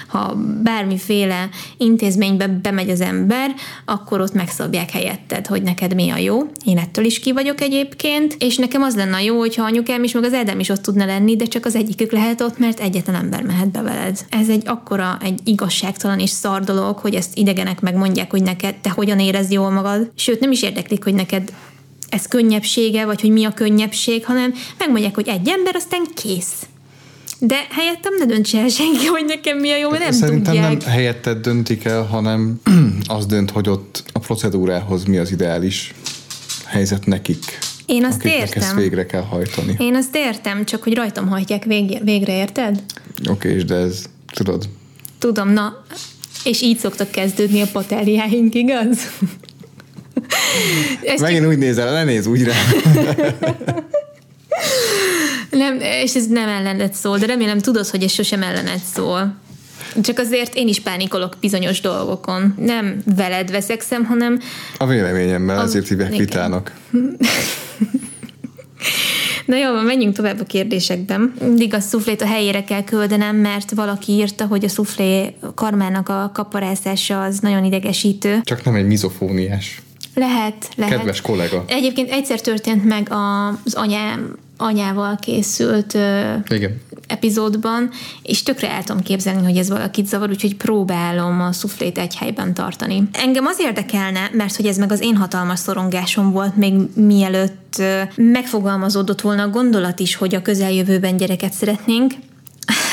Speaker 1: ha bármiféle intézménybe bemegy az ember, akkor ott megszabják helyetted, hogy neked mi a jó. Én ettől is ki vagyok egyébként, és nekem az lenne jó, hogyha anyukám is, meg az Edem is ott tudna lenni, de csak az egyikük lehet ott, mert egyetlen ember mehet be veled. Ez egy akkora, egy igazságtalan és szar dolog, hogy ezt idegenek megmondják, hogy neked te hogyan érez jól magad. Sőt, nem is érdeklik, hogy neked ez könnyebbsége, vagy hogy mi a könnyebbség, hanem megmondják, hogy egy ember, aztán kész. De helyettem ne döntse el senki, hogy nekem mi a jó, mert nem
Speaker 2: Szerintem
Speaker 1: tudják.
Speaker 2: nem helyetted döntik el, hanem [clears throat] az dönt, hogy ott a procedúrához mi az ideális helyzet nekik.
Speaker 1: Én azt értem.
Speaker 2: ezt végre kell hajtani.
Speaker 1: Én azt értem, csak hogy rajtam hajtják végre, végre érted?
Speaker 2: Oké, és de ez, tudod?
Speaker 1: Tudom, na, és így szoktak kezdődni a paterjáink, igaz?
Speaker 2: Megint csak... úgy nézel, ne néz úgy rá.
Speaker 1: nem, és ez nem ellened szól, de remélem tudod, hogy ez sosem ellened szól. Csak azért én is pánikolok bizonyos dolgokon. Nem veled veszekszem, hanem...
Speaker 2: A véleményemmel, a... ezért hívják vitának. [laughs]
Speaker 1: Na jó, menjünk tovább a kérdésekben. Mindig a szuflét a helyére kell küldenem, mert valaki írta, hogy a szuflé karmának a kaparászása az nagyon idegesítő.
Speaker 2: Csak nem egy mizofóniás.
Speaker 1: Lehet, lehet.
Speaker 2: Kedves kollega.
Speaker 1: Egyébként egyszer történt meg az anyám, anyával készült
Speaker 2: Igen.
Speaker 1: epizódban, és tökre el tudom képzelni, hogy ez valakit zavar, úgyhogy próbálom a szuflét egy helyben tartani. Engem az érdekelne, mert hogy ez meg az én hatalmas szorongásom volt még mielőtt megfogalmazódott volna a gondolat is, hogy a közeljövőben gyereket szeretnénk,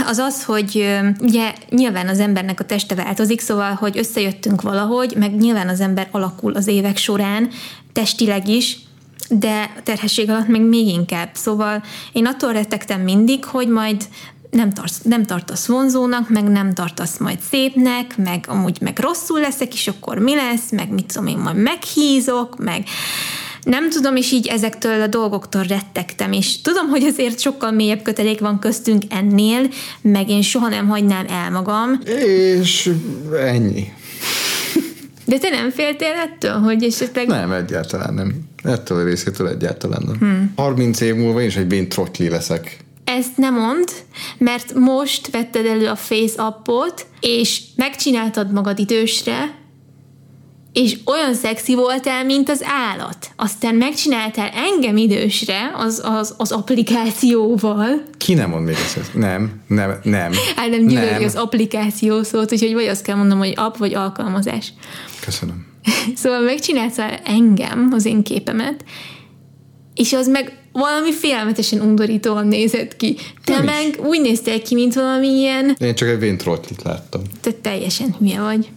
Speaker 1: az az, hogy ugye nyilván az embernek a teste változik, szóval, hogy összejöttünk valahogy, meg nyilván az ember alakul az évek során, testileg is, de a terhesség alatt meg még inkább. Szóval én attól rettegtem mindig, hogy majd nem, tarts, nem tartasz vonzónak, meg nem tartasz majd szépnek, meg amúgy meg rosszul leszek, és akkor mi lesz, meg mit tudom én, majd meghízok, meg nem tudom, és így ezektől a dolgoktól rettegtem, és tudom, hogy azért sokkal mélyebb kötelék van köztünk ennél, meg én soha nem hagynám el magam.
Speaker 2: És ennyi.
Speaker 1: De te nem féltél ettől, hogy esetleg...
Speaker 2: Nem, egyáltalán nem. Ettől a részétől egyáltalán nem. Hmm. 30 év múlva én is egy bén trotli leszek.
Speaker 1: Ezt nem mond, mert most vetted elő a Face appot, és megcsináltad magad idősre, és olyan szexi voltál, mint az állat. Aztán megcsináltál engem idősre az, az, az applikációval.
Speaker 2: Ki nem mond még ezt? Nem, nem, nem.
Speaker 1: Hát nem gyűlöli az applikáció szót, úgyhogy vagy azt kell mondanom, hogy app vagy alkalmazás.
Speaker 2: Köszönöm. [laughs]
Speaker 1: szóval megcsináltál engem, az én képemet, és az meg valami félelmetesen undorítóan nézett ki. Te nem meg is. úgy néztél ki, mint valami ilyen...
Speaker 2: Én csak egy véntrotlit láttam.
Speaker 1: Te teljesen hülye vagy.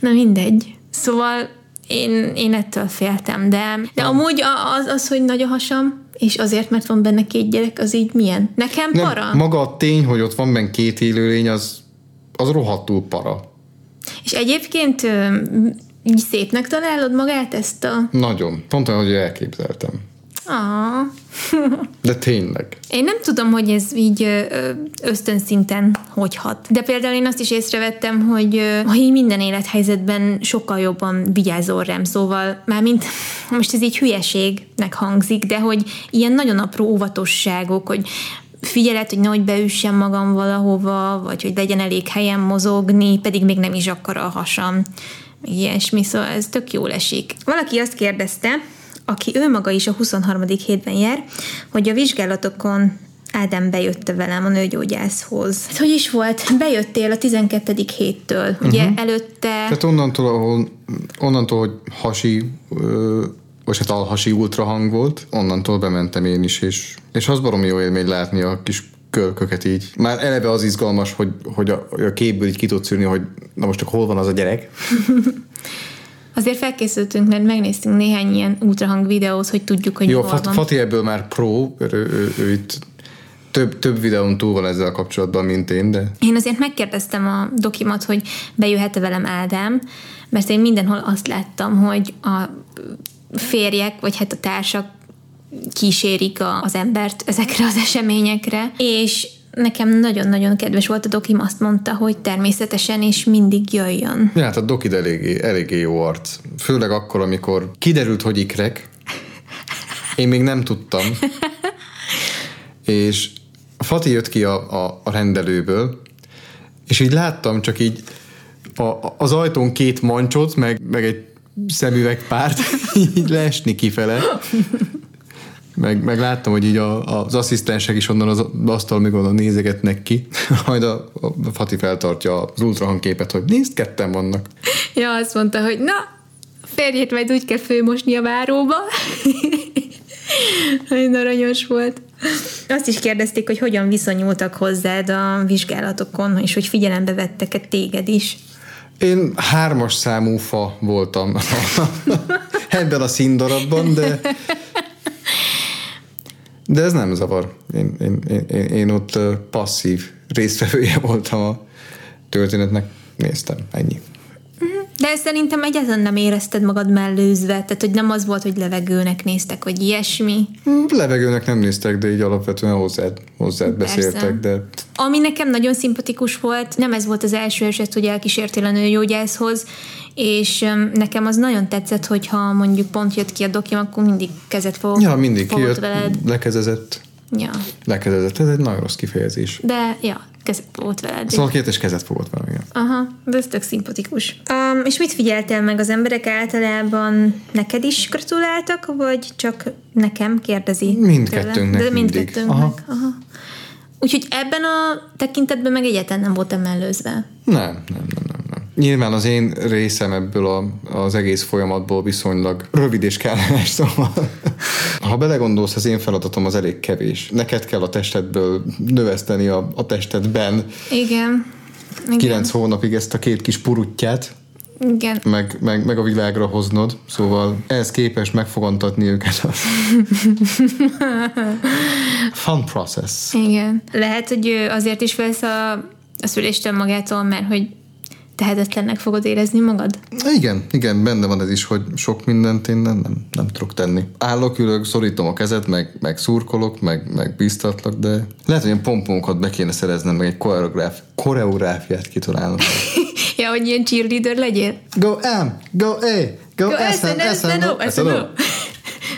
Speaker 1: Na mindegy. Szóval én, én ettől féltem, de, de amúgy az, az, hogy nagy a hasam, és azért, mert van benne két gyerek, az így milyen? Nekem Nem, para?
Speaker 2: Maga a tény, hogy ott van benne két élőlény, az, az rohadtul para.
Speaker 1: És egyébként így szépnek találod magát ezt a...
Speaker 2: Nagyon. Pont olyan, hogy elképzeltem. De tényleg.
Speaker 1: Én nem tudom, hogy ez így ösztönszinten hogy hat. De például én azt is észrevettem, hogy, hogy minden élethelyzetben sokkal jobban vigyázol rám, szóval mármint [laughs] most ez így hülyeségnek hangzik, de hogy ilyen nagyon apró óvatosságok, hogy figyelet, hogy nehogy beüssem magam valahova, vagy hogy legyen elég helyen mozogni, pedig még nem is akar a hasam. Ilyesmi, szóval ez tök jól esik. Valaki azt kérdezte, aki ő maga is a 23. hétben jár, hogy a vizsgálatokon Ádám bejött velem a nőgyógyászhoz. Hát, hogy is volt? Bejöttél a 12. héttől, ugye uh-huh. előtte...
Speaker 2: Tehát onnantól, ahol, onnantól, hogy hasi, vagy hát alhasi ultrahang volt, onnantól bementem én is, és, és az baromi jó élmény látni a kis kölköket így. Már eleve az izgalmas, hogy, hogy a, a képből így ki tudsz szűrni, hogy na most csak hol van az a gyerek. [laughs]
Speaker 1: Azért felkészültünk, mert megnéztünk néhány ilyen ultrahang videót, hogy tudjuk, hogy
Speaker 2: Jó, Fat, van. Fati ebből már pro, ő, ő, ő, ő itt több, több videón túl van ezzel kapcsolatban, mint én, de...
Speaker 1: Én azért megkérdeztem a dokimat, hogy bejöhet-e velem Ádám, mert én mindenhol azt láttam, hogy a férjek, vagy hát a társak kísérik a, az embert ezekre az eseményekre, és nekem nagyon-nagyon kedves volt a dokim, azt mondta, hogy természetesen és mindig jöjjön.
Speaker 2: Ja, hát a dokid eléggé, eléggé jó arc. Főleg akkor, amikor kiderült, hogy ikrek. Én még nem tudtam. és Fati jött ki a, a, a rendelőből, és így láttam csak így a, az ajtón két mancsot, meg, meg egy szemüvegpárt [laughs] így leesni kifele meg, meg láttam, hogy így a, az asszisztensek is onnan az asztal még onnan nézegetnek ki, [laughs] majd a, a Fati feltartja az ultrahangképet, hogy nézd, ketten vannak. [laughs]
Speaker 1: Ja, azt mondta, hogy na, férjét majd úgy kell főmosni a váróba. [laughs] Nagyon aranyos volt. Azt is kérdezték, hogy hogyan viszonyultak hozzád a vizsgálatokon, és hogy figyelembe vettek-e téged is.
Speaker 2: Én hármas számú fa voltam ebben a színdarabban, de de ez nem zavar. Én, én, én, én ott passzív résztvevője voltam a történetnek. Néztem, ennyi.
Speaker 1: De szerintem egyáltalán nem érezted magad mellőzve, tehát hogy nem az volt, hogy levegőnek néztek, vagy ilyesmi.
Speaker 2: Mm, levegőnek nem néztek, de így alapvetően hozzád, hozzád beszéltek, de...
Speaker 1: Ami nekem nagyon szimpatikus volt, nem ez volt az első eset, hogy elkísértél a nőgyógyászhoz, és nekem az nagyon tetszett, hogyha mondjuk pont jött ki a dokim, akkor mindig kezet fogok.
Speaker 2: Ja, mindig kijött, veled. lekezezett.
Speaker 1: Ja.
Speaker 2: Lekezezett, ez egy nagyon rossz kifejezés.
Speaker 1: De, ja, kezet fogott veled.
Speaker 2: Szóval két és kezet fogott velem, igen.
Speaker 1: Aha, de ez tök szimpatikus. Um, és mit figyeltél meg az emberek általában? Neked is gratuláltak, vagy csak nekem kérdezi?
Speaker 2: Mindkettőnknek De
Speaker 1: mindkettőnknek. Aha. Aha. Úgyhogy ebben a tekintetben meg egyáltalán nem voltam mellőzve.
Speaker 2: Nem, nem, nem, nem. Nyilván az én részem ebből a, az egész folyamatból viszonylag rövid és kellemes, szóval ha belegondolsz, az én feladatom az elég kevés. Neked kell a testedből növeszteni a, a testedben.
Speaker 1: Igen.
Speaker 2: Igen. Kilenc hónapig ezt a két kis puruttyát.
Speaker 1: Igen.
Speaker 2: Meg, meg, meg a világra hoznod, szóval ehhez képest megfogantatni őket. [laughs] Fun process.
Speaker 1: Igen. Lehet, hogy azért is vesz a, a szüléstől magától, mert hogy tehetetlennek fogod érezni magad?
Speaker 2: Igen, igen, benne van ez is, hogy sok mindent én nem, nem, nem tudok tenni. Állok, ülök, szorítom a kezet, meg, meg szurkolok, meg, meg biztatlak, de lehet, hogy ilyen pomponkat be kéne szereznem, meg egy koreográf, koreográfiát kitalálnom. [laughs]
Speaker 1: ja, hogy ilyen cheerleader legyél?
Speaker 2: Go M, go A, go, go SN, SN, SN,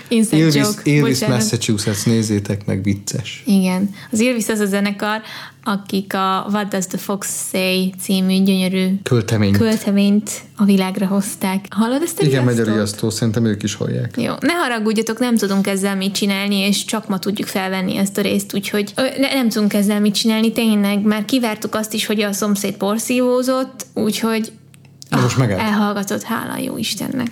Speaker 2: Inside Ilvis, joke. Ilvis Massachusetts, nézzétek meg, vicces.
Speaker 1: Igen. Az Ilvis az a zenekar, akik a What Does the Fox Say című gyönyörű
Speaker 2: költeményt,
Speaker 1: költeményt a világra hozták. Hallod ezt a
Speaker 2: Igen, megy a riasztó, szerintem ők is hallják.
Speaker 1: Jó, ne haragudjatok, nem tudunk ezzel mit csinálni, és csak ma tudjuk felvenni ezt a részt, úgyhogy ne, nem tudunk ezzel mit csinálni, tényleg, már kivártuk azt is, hogy a szomszéd porszívózott, úgyhogy
Speaker 2: Na most ah,
Speaker 1: elhallgatott, hála jó Istennek.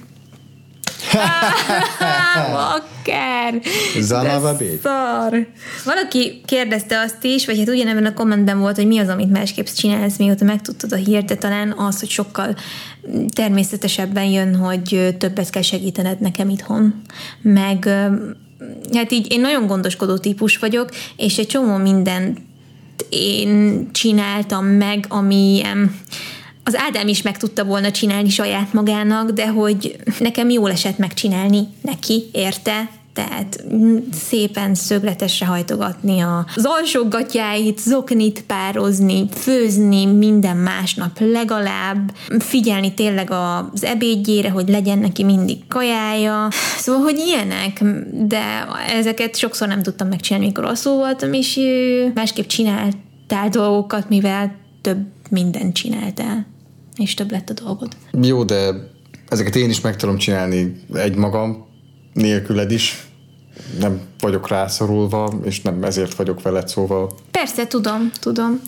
Speaker 1: [laughs] Bakker!
Speaker 2: Zanava
Speaker 1: Szar! Valaki kérdezte azt is, vagy hát ugyanebben a kommentben volt, hogy mi az, amit másképp csinálsz, mióta megtudtad a hírt, de talán az, hogy sokkal természetesebben jön, hogy többet kell segítened nekem itthon. Meg hát így én nagyon gondoskodó típus vagyok, és egy csomó mindent én csináltam meg, ami az Ádám is meg tudta volna csinálni saját magának, de hogy nekem jól esett megcsinálni neki, érte? Tehát szépen szögletesre hajtogatni az alsógatjáit, zoknit pározni, főzni minden másnap legalább, figyelni tényleg az ebédjére, hogy legyen neki mindig kajája. Szóval, hogy ilyenek, de ezeket sokszor nem tudtam megcsinálni, mikor alszó voltam, és másképp csináltál dolgokat, mivel több mindent csináltál és több lett a dolgod.
Speaker 2: Jó, de ezeket én is meg tudom csinálni egymagam, nélküled is. Nem vagyok rászorulva, és nem ezért vagyok veled, szóval...
Speaker 1: Persze, tudom, tudom.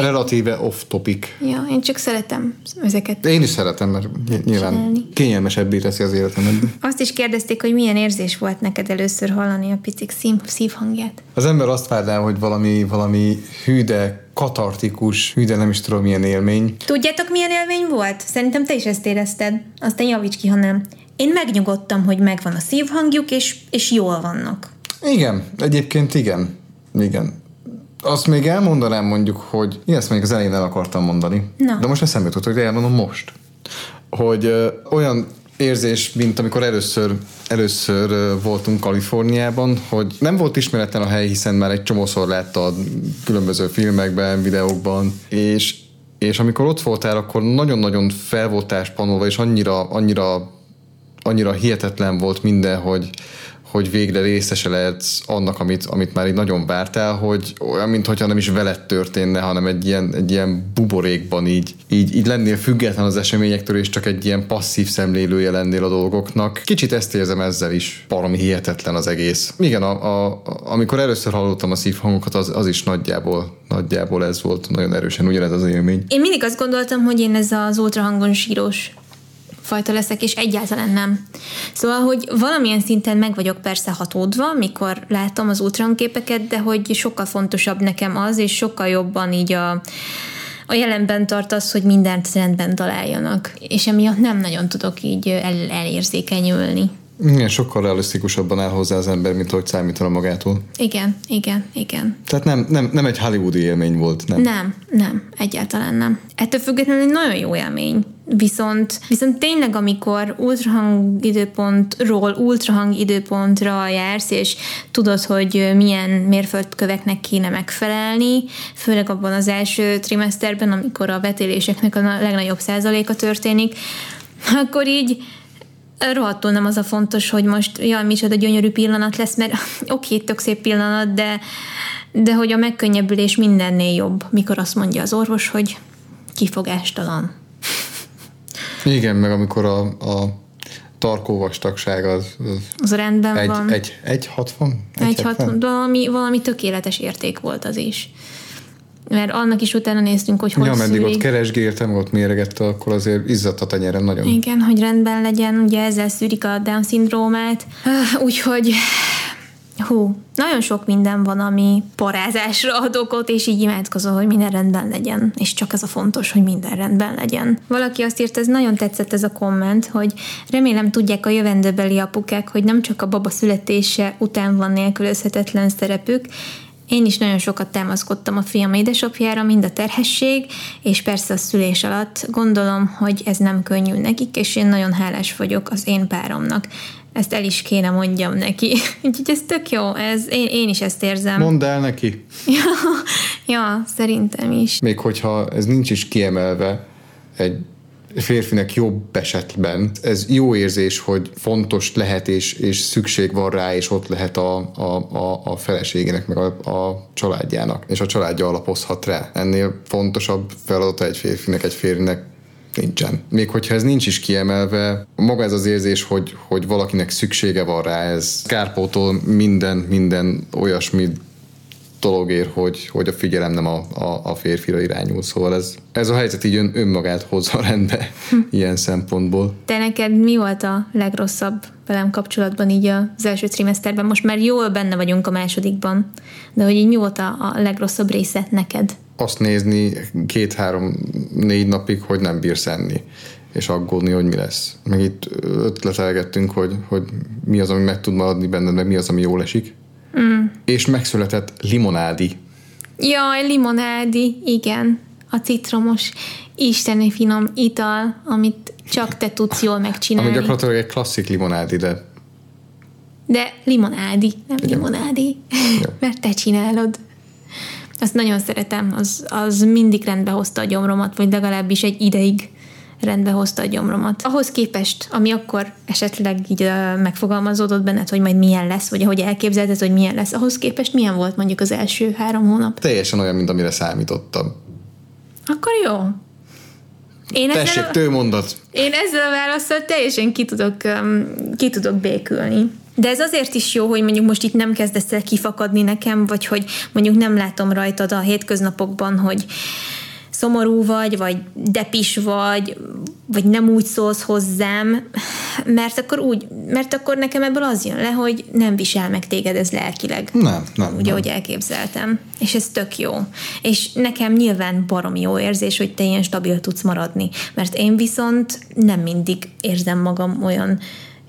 Speaker 2: Relatíve off-topic.
Speaker 1: Ja, én csak szeretem ezeket.
Speaker 2: Én is szeretem, mert nyilván csinálni. kényelmesebbé teszi az életemet.
Speaker 1: Azt is kérdezték, hogy milyen érzés volt neked először hallani a picik szív, szívhangját.
Speaker 2: Az ember azt várná, hogy valami, valami hű, de katartikus, hű, de nem is tudom milyen élmény.
Speaker 1: Tudjátok milyen élmény volt? Szerintem te is ezt érezted. Aztán javíts ki, ha nem. Én megnyugodtam, hogy megvan a szívhangjuk, és, és jól vannak.
Speaker 2: Igen, egyébként igen. Igen. Azt még elmondanám mondjuk, hogy én ezt még az elején el akartam mondani.
Speaker 1: Na.
Speaker 2: De most eszembe jutott, hogy elmondom most. Hogy ö, olyan érzés, mint amikor először, először voltunk Kaliforniában, hogy nem volt ismeretlen a hely, hiszen már egy csomószor láttad különböző filmekben, videókban, és, és amikor ott voltál, akkor nagyon-nagyon fel voltál spanolva, és annyira, annyira, annyira hihetetlen volt minden, hogy, hogy végre részese lehetsz annak, amit, amit már így nagyon vártál, hogy olyan, mintha nem is veled történne, hanem egy ilyen, egy ilyen buborékban így, így, így lennél független az eseményektől, és csak egy ilyen passzív szemlélője lennél a dolgoknak. Kicsit ezt érzem ezzel is, valami hihetetlen az egész. Igen, a, a, amikor először hallottam a szívhangokat, az, az is nagyjából, nagyjából ez volt nagyon erősen ugyanez az élmény.
Speaker 1: Én mindig azt gondoltam, hogy én ez az ultrahangon sírós fajta leszek, és egyáltalán nem. Szóval, hogy valamilyen szinten meg vagyok persze hatódva, mikor látom az képeket, de hogy sokkal fontosabb nekem az, és sokkal jobban így a, a jelenben tart az, hogy mindent rendben találjanak. És emiatt nem nagyon tudok így el, elérzékenyülni.
Speaker 2: Igen, sokkal realisztikusabban áll hozzá az ember, mint ahogy számítana magától.
Speaker 1: Igen, igen, igen.
Speaker 2: Tehát nem, nem, nem egy hollywoodi élmény volt, nem?
Speaker 1: Nem, nem, egyáltalán nem. Ettől függetlenül egy nagyon jó élmény. Viszont, viszont tényleg, amikor ultrahang időpontról ultrahang időpontra jársz, és tudod, hogy milyen mérföldköveknek kéne megfelelni, főleg abban az első trimeszterben, amikor a vetéléseknek a legnagyobb százaléka történik, akkor így rohadtul nem az a fontos, hogy most jaj, micsoda gyönyörű pillanat lesz, mert [laughs] oké, okay, tök szép pillanat, de, de hogy a megkönnyebbülés mindennél jobb, mikor azt mondja az orvos, hogy kifogástalan. [laughs]
Speaker 2: Igen, meg amikor a, a tarkóvastagság az,
Speaker 1: az, az rendben
Speaker 2: egy,
Speaker 1: van.
Speaker 2: Egy, egy 60?
Speaker 1: Egy, egy 60, valami, valami tökéletes érték volt az is mert annak is utána néztünk, hogy hogy
Speaker 2: Ja, meddig ott keresgéltem, ott méregette, akkor azért izzadt a tenyerem nagyon.
Speaker 1: Igen, hogy rendben legyen, ugye ezzel szűrik a Down-szindrómát, úgyhogy hú, nagyon sok minden van, ami parázásra ad okot, és így imádkozol, hogy minden rendben legyen, és csak ez a fontos, hogy minden rendben legyen. Valaki azt írt, ez nagyon tetszett ez a komment, hogy remélem tudják a jövendőbeli apukák, hogy nem csak a baba születése után van nélkülözhetetlen szerepük, Én is nagyon sokat támaszkodtam a fiam édesapjára, mind a terhesség, és persze a szülés alatt. Gondolom, hogy ez nem könnyű nekik, és én nagyon hálás vagyok az én páromnak. Ezt el is kéne mondjam neki. [laughs] Úgyhogy ez tök jó, ez, én, én is ezt érzem.
Speaker 2: Mondd el neki.
Speaker 1: Ja, [laughs] ja, szerintem is.
Speaker 2: Még hogyha ez nincs is kiemelve egy férfinek jobb esetben. Ez jó érzés, hogy fontos lehet és, és szükség van rá, és ott lehet a, a, a, a feleségének, meg a, a családjának, és a családja alapozhat rá. Ennél fontosabb feladata egy férfinek, egy férfinek nincsen. Még hogyha ez nincs is kiemelve, maga ez az érzés, hogy, hogy valakinek szüksége van rá, ez kárpótol minden, minden olyasmi dologért, hogy, hogy a figyelem nem a, a, a férfira irányul. Szóval ez, ez a helyzet így ön, önmagát hozza rendbe hm. ilyen szempontból.
Speaker 1: Te neked mi volt a legrosszabb velem kapcsolatban így az első trimeszterben? Most már jól benne vagyunk a másodikban, de hogy így mi volt a, a legrosszabb része neked?
Speaker 2: Azt nézni két-három-négy napig, hogy nem bírsz enni és aggódni, hogy mi lesz. Meg itt ötletelgettünk, hogy, hogy mi az, ami meg tud maradni benned, meg mi az, ami jól esik Mm. És megszületett limonádi.
Speaker 1: Jaj, limonádi, igen. A citromos, isteni finom ital, amit csak te tudsz jól megcsinálni.
Speaker 2: Ami gyakorlatilag egy klasszik limonádi, de...
Speaker 1: De limonádi, nem igen. limonádi. [laughs] Mert te csinálod. Azt nagyon szeretem, az, az mindig rendbe hozta a gyomromat, vagy legalábbis egy ideig rendbe hozta a gyomromat. Ahhoz képest, ami akkor esetleg így uh, megfogalmazódott benned, hogy majd milyen lesz, vagy ahogy elképzelted, hogy milyen lesz, ahhoz képest milyen volt mondjuk az első három hónap?
Speaker 2: Teljesen olyan, mint amire számítottam.
Speaker 1: Akkor jó.
Speaker 2: Én Tessék, ezzel, tő mondat.
Speaker 1: Én ezzel a válaszsal teljesen ki tudok, um, ki tudok békülni. De ez azért is jó, hogy mondjuk most itt nem kezdesz el kifakadni nekem, vagy hogy mondjuk nem látom rajtad a hétköznapokban, hogy szomorú vagy, vagy depis vagy, vagy nem úgy szólsz hozzám, mert akkor úgy, mert akkor nekem ebből az jön le, hogy nem visel meg téged ez lelkileg.
Speaker 2: Nem, nem.
Speaker 1: Ugye,
Speaker 2: nem.
Speaker 1: ahogy elképzeltem. És ez tök jó. És nekem nyilván barom jó érzés, hogy te ilyen stabil tudsz maradni. Mert én viszont nem mindig érzem magam olyan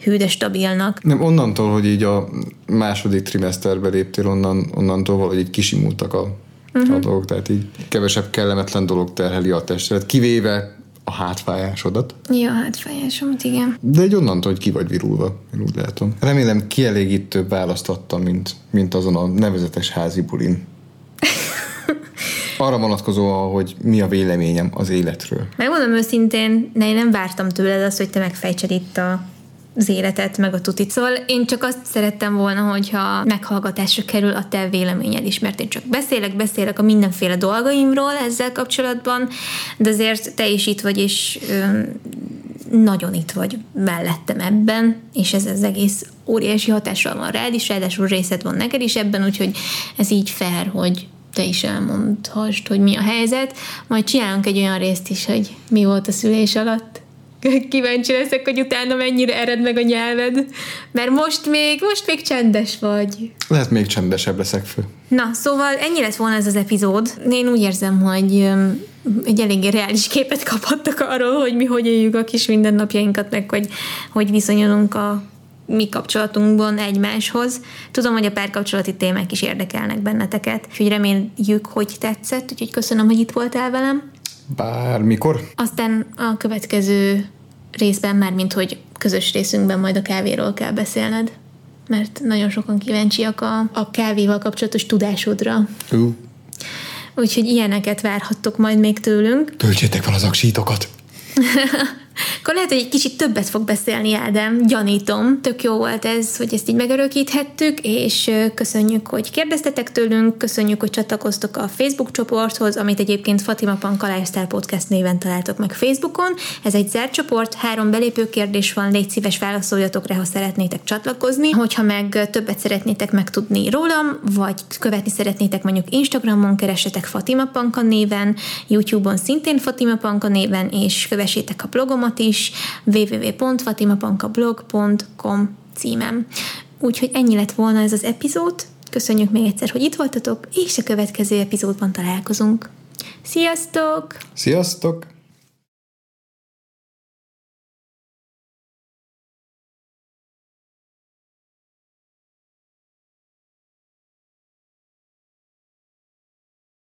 Speaker 1: hű, de stabilnak.
Speaker 2: Nem, onnantól, hogy így a második trimeszterbe léptél, onnan, onnantól valahogy így kisimultak a uh-huh. a dolgok, tehát így kevesebb kellemetlen dolog terheli a testet, kivéve a hátfájásodat.
Speaker 1: Ja, hátfájásomat, igen.
Speaker 2: De egy onnantól, hogy ki vagy virulva, én úgy látom. Remélem kielégítő választ adtam, mint, mint azon a nevezetes házi bulin. [laughs] Arra vonatkozóan, hogy mi a véleményem az életről.
Speaker 1: Megmondom őszintén, ne, én nem vártam tőled azt, hogy te megfejtsed itt a az életet, meg a tutit. Szóval én csak azt szerettem volna, hogyha meghallgatásra kerül a te véleményed is, mert én csak beszélek, beszélek a mindenféle dolgaimról ezzel kapcsolatban, de azért te is itt vagy, és nagyon itt vagy mellettem ebben, és ez az egész óriási hatással van rád is, ráadásul részed van neked is ebben, úgyhogy ez így fair, hogy te is elmondhassd, hogy mi a helyzet. Majd csinálunk egy olyan részt is, hogy mi volt a szülés alatt. [laughs] Kíváncsi leszek, hogy utána mennyire ered meg a nyelved, mert most még, most még csendes vagy.
Speaker 2: Lehet még csendesebb leszek fő.
Speaker 1: Na, szóval ennyi lett volna ez az epizód. Én úgy érzem, hogy egy eléggé reális képet kaphattak arról, hogy mi hogy éljük a kis mindennapjainkat, meg hogy, hogy viszonyulunk a mi kapcsolatunkban egymáshoz. Tudom, hogy a párkapcsolati témák is érdekelnek benneteket, úgyhogy reméljük, hogy tetszett, úgyhogy köszönöm, hogy itt voltál velem.
Speaker 2: Bármikor.
Speaker 1: Aztán a következő részben már, mint hogy közös részünkben majd a kávéról kell beszélned, mert nagyon sokan kíváncsiak a, a kávéval kapcsolatos tudásodra.
Speaker 2: Uh.
Speaker 1: Úgyhogy ilyeneket várhattok majd még tőlünk.
Speaker 2: Töltsétek fel az aksítokat! [laughs]
Speaker 1: Akkor lehet, hogy egy kicsit többet fog beszélni Ádám, gyanítom. Tök jó volt ez, hogy ezt így megörökíthettük, és köszönjük, hogy kérdeztetek tőlünk, köszönjük, hogy csatlakoztok a Facebook csoporthoz, amit egyébként Fatima Panka Lifestyle Podcast néven találtok meg Facebookon. Ez egy zárt csoport, három belépő kérdés van, légy szíves válaszoljatok rá, ha szeretnétek csatlakozni. Hogyha meg többet szeretnétek megtudni rólam, vagy követni szeretnétek mondjuk Instagramon, keressetek Fatima Panka néven, YouTube-on szintén Fatima Panka néven, és kövessétek a blogomat, blogomat is, www.fatimapankablog.com címem. Úgyhogy ennyi lett volna ez az epizód. Köszönjük még egyszer, hogy itt voltatok, és a következő epizódban találkozunk. Sziasztok!
Speaker 2: Sziasztok!